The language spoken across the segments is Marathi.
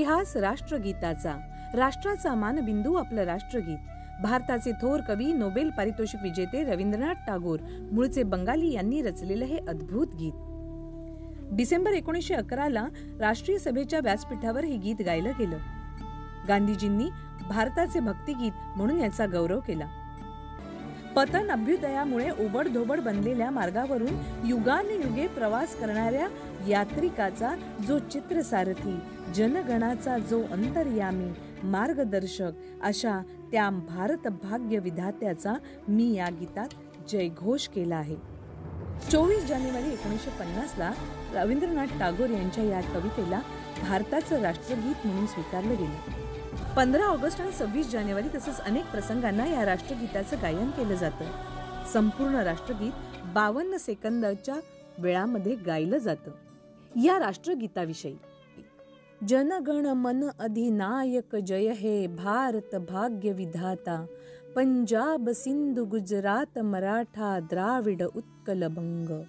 इतिहास राष्ट्रगीताचा. राष्ट्राचा मानबिंदू आपलं राष्ट्रगीत. भारताचे थोर कवी नोबेल पारितोषिक विजेते रवींद्रनाथ टागोर मूळचे बंगाली यांनी रचलेलं हे अद्भुत गीत. डिसेंबर एकोणीसशे अकराला राष्ट्रीय सभेच्या व्यासपीठावर हे गीत गायलं गेलं. गांधीजींनी भारताचे भक्तिगीत म्हणून याचा गौरव केला. पतन अभ्युदयामुळे ओबडधोबड बनलेल्या मार्गावरून युगान युगे प्रवास करणाऱ्या यात्रिकाचा जो चित्रसारथी जनगणाचा जो अंतर्यामी मार्गदर्शक अशा त्या भारत भाग्य विधात्याचा मी या गीतात जयघोष केला आहे. चोवीस जानेवारी एकोणीसशे पन्नासला रवींद्रनाथ टागोर यांच्या या कवितेला भारताचं राष्ट्रगीत म्हणून स्वीकारलं गेलं. पंधरा ऑगस्ट आणि सव्वीस जानेवारी तसंच अनेक प्रसंगांना या राष्ट्रगीताचं गायन केलं जातं. संपूर्ण राष्ट्रगीत बावन्न सेकंदाच्या वेळामध्ये गायलं जातं. या राष्ट्रगीताविषयी. जनगण मन अधिनायक जय हे भारत भाग्य विधाता पंजाब सिंधू गुजरात मराठा द्राविड उत्कल बंग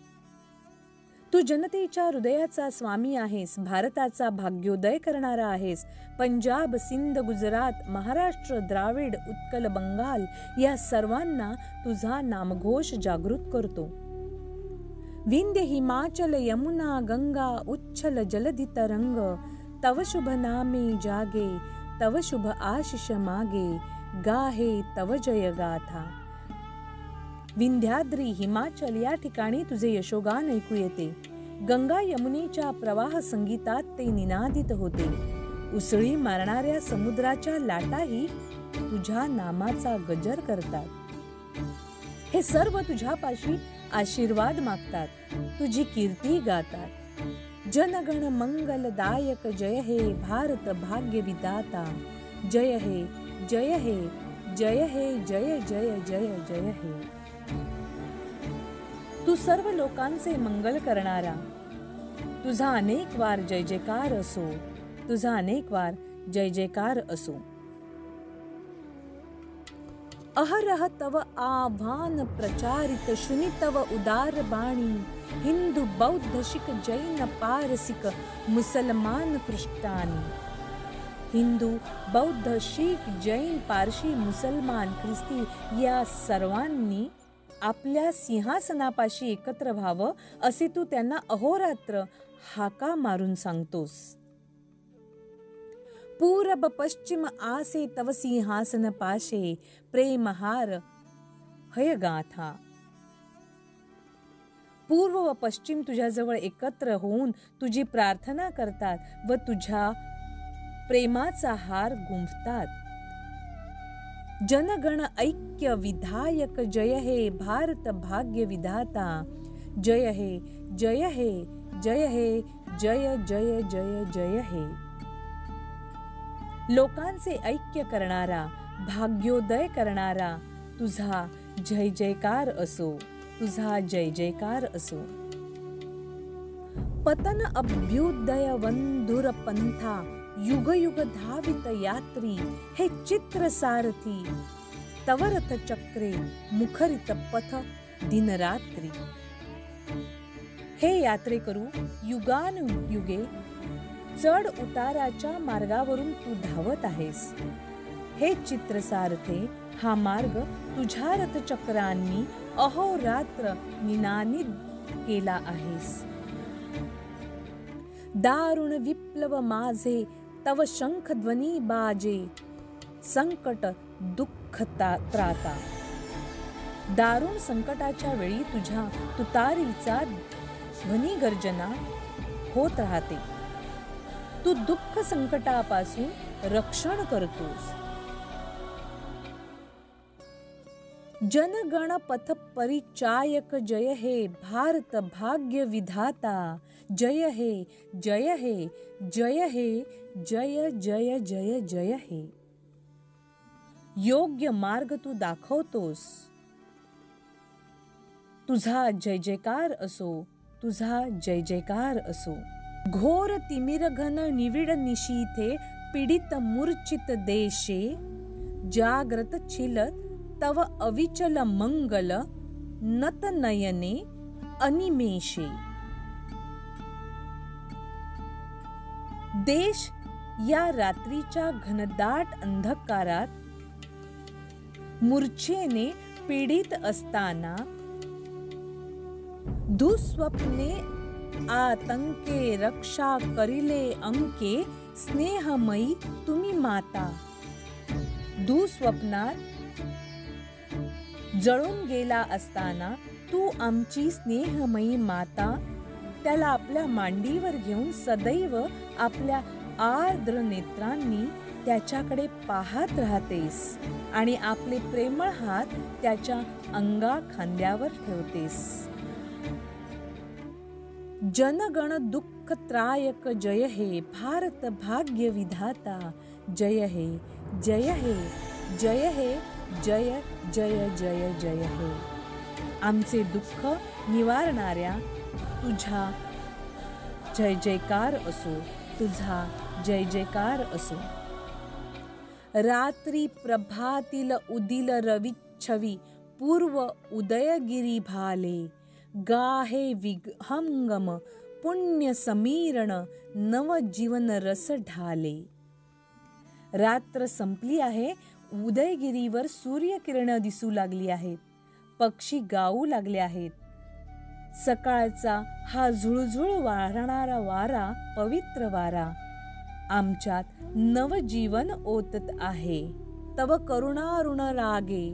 तू जनतेच्या हृदयाचा स्वामी आहेस भारताचा भाग्योदय करणारा आहेस पंजाब सिंध गुजरात महाराष्ट्र द्राविड उत्कल बंगाल या सर्वांना तुझा नामघोष जागृत करतो. विंध्य हिमाचल यमुना गंगा उच्छल जलधि तरंग तव शुभ नामे जागे तव शुभ आशिष मागे गाहे तव जय गाथा विंध्याद्री हिमाचल या ठिकाणी तुझे यशोगान ऐकू येते गंगा यमुनेच्या प्रवाह संगीतात ते निनादित होते उसळी मारणाऱ्या समुद्राच्या लाटाही तुझ्या नामाचा गजर करतात हे सर्व तुझ्यापाशी आशीर्वाद मागतात. तुझी कीर्ती गातात. जनगण मंगलदायक जय हे भारत भाग्य विदाता जय हे जय हे जय हे जय जय जय जय हे. तू सर्व लोकांचे मंगल करणारा. तुझा अनेक वार जय जयकार असो. तुझा अनेक वार जय जयकार असो. अहरह तव आव्हान प्रचारित शुनि तव उदार बाणी। हिंदू बौद्ध शिख जैन पारसिक मुसलमान ख्रिस्तानी हिंदू बौद्ध शीख जैन पारशी मुसलमान ख्रिस्ती या सर्वांनी आपल्या सिंहासनापाशी एकत्र व्हावं असे तू त्यांना अहोरात्र हाका मारून सांगतोस। पूरब पश्चिम आसे तव सिंहासन पाशे प्रेमहार हयगाथा पूर्व व पश्चिम तुझ्याजवळ एकत्र होऊन तुझी प्रार्थना करतात व तुझ्या प्रेमाचा हार गुंफतात जनगण ऐक्य विधायक जय हे भारत भाग्य विधाता जय हे जय हे जय हे जय जय जय जय हे लोकांचे ऐक्य करणारा भाग्योदय करणारा तुझा जय जयकार असो तुझा जय जयकार असो. पतन अभ्युदय वंधुर पंथा युग युग धावित यात्री हे चित्र सारथी. तवरथ चक्रे मुखरित पथ दिनरात्री हे यात्रे करू युगान युगे चढ उताराच्या मार्गावरून तू धावत आहेस. हे चित्रसारथे हा मार्ग तुझ्या रथचक्रांनी अहोरात्र निनानित केला आहेस. दारुण विप्लव माझे तव शंख ध्वनी बाजे संकट दुःख त्राता. दारुण संकटाच्या वेळी तुझ्या तुतारीचा ध्वनी गर्जना होत राहते. तू दुःख संकटापासून रक्षण करतोस. जनगण पथ परिचायक जय हे भारत भाग्य विधाता. जय हे जय हे जय हे जय जय जय जय हे. योग्य मार्ग तू दाखवतोस. तुझा जय जयकार असो तुझा जय जयकार असो. घोर तिमिर घन निविड निशीथे पीडित मूर्छित देशे जाग्रत छिल तव अविचल मंगल नत नयने अनिमेषे। देश या रात्रीच्या घनदाट अंधकारात मूर्छेने पीडित असताना दुस्वप्ने आतंके रक्षा करिले अंके स्नेहमयी तुम्ही माता दुस्वप्नात जळून गेला असताना तू आमची स्नेहमयी माता त्याला आपल्या मांडीवर घेऊन सदैव आपल्या आर्द्र नेत्रांनी त्याच्याकडे पाहत राहतेस आणि आपले प्रेमळ हात त्याच्या अंगा खांद्यावर ठेवतेस जनगण दुःख त्रायक जय हे भारत भाग्य विधाता जय हे जय हे जय हे जय जय जय जय हे. आमचे दुःख निवारणाऱ्या तुझा जय जयकार असो तुझा जय जयकार असो. रात्री प्रभातील उदिल रविच्छवी पूर्व उदयगिरी भाले गाहे विहंगम पुण्य समीरण नवजीवन रस ढाले रात्र संपली आहे उदयगिरीवर सूर्यकिरण दिसू लागली आहेत पक्षी गाऊ लागले आहेत सकाळचा हा झुळझुळ वारणारा वारा पवित्र वारा आमच्यात नवजीवन ओतत आहे तव करुणारुण रागे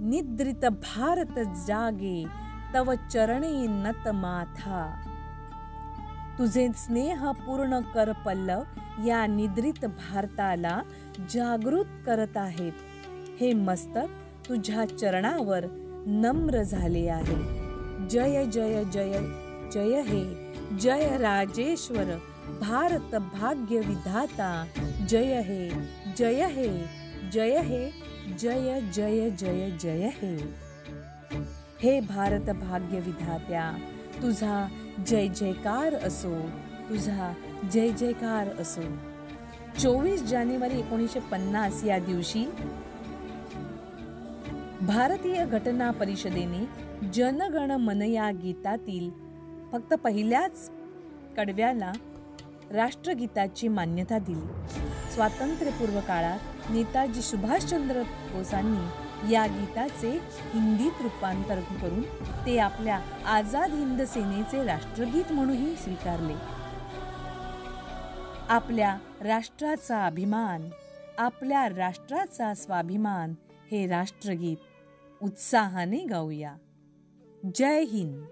निद्रित भारत जागे तव चरणे नत माथा। तुझे स्नेह पूर्ण कर पल्लव या निद्रित भारताला जागृत करत आहेत। हे मस्तक तुझ्या चरणावर नम्र झाले आहे। जय जय जय जय हे। जय राजेश्वर भारत भाग्य विधाता। जय हे जय हे जय हे जय जय जय जय हे। हे भारत भाग्य विधात्या तुझा जय जयकार असो तुझा जय जयकार असो. चोवीस जानेवारी एकोणीसशे पन्नास या दिवशी भारतीय घटना परिषदेने जनगण मन या गीतातील फक्त पहिल्याच कडव्याला राष्ट्रगीताची मान्यता दिली. स्वातंत्र्यपूर्व काळात नेताजी सुभाषचंद्र बोसांनी या गीताचे हिंदीत रूपांतर करून ते आपल्या आझाद हिंद सेनेचे राष्ट्रगीत म्हणूनही स्वीकारले. आपल्या राष्ट्राचा अभिमान आपल्या राष्ट्राचा स्वाभिमान हे राष्ट्रगीत उत्साहाने गाऊया. जय हिंद.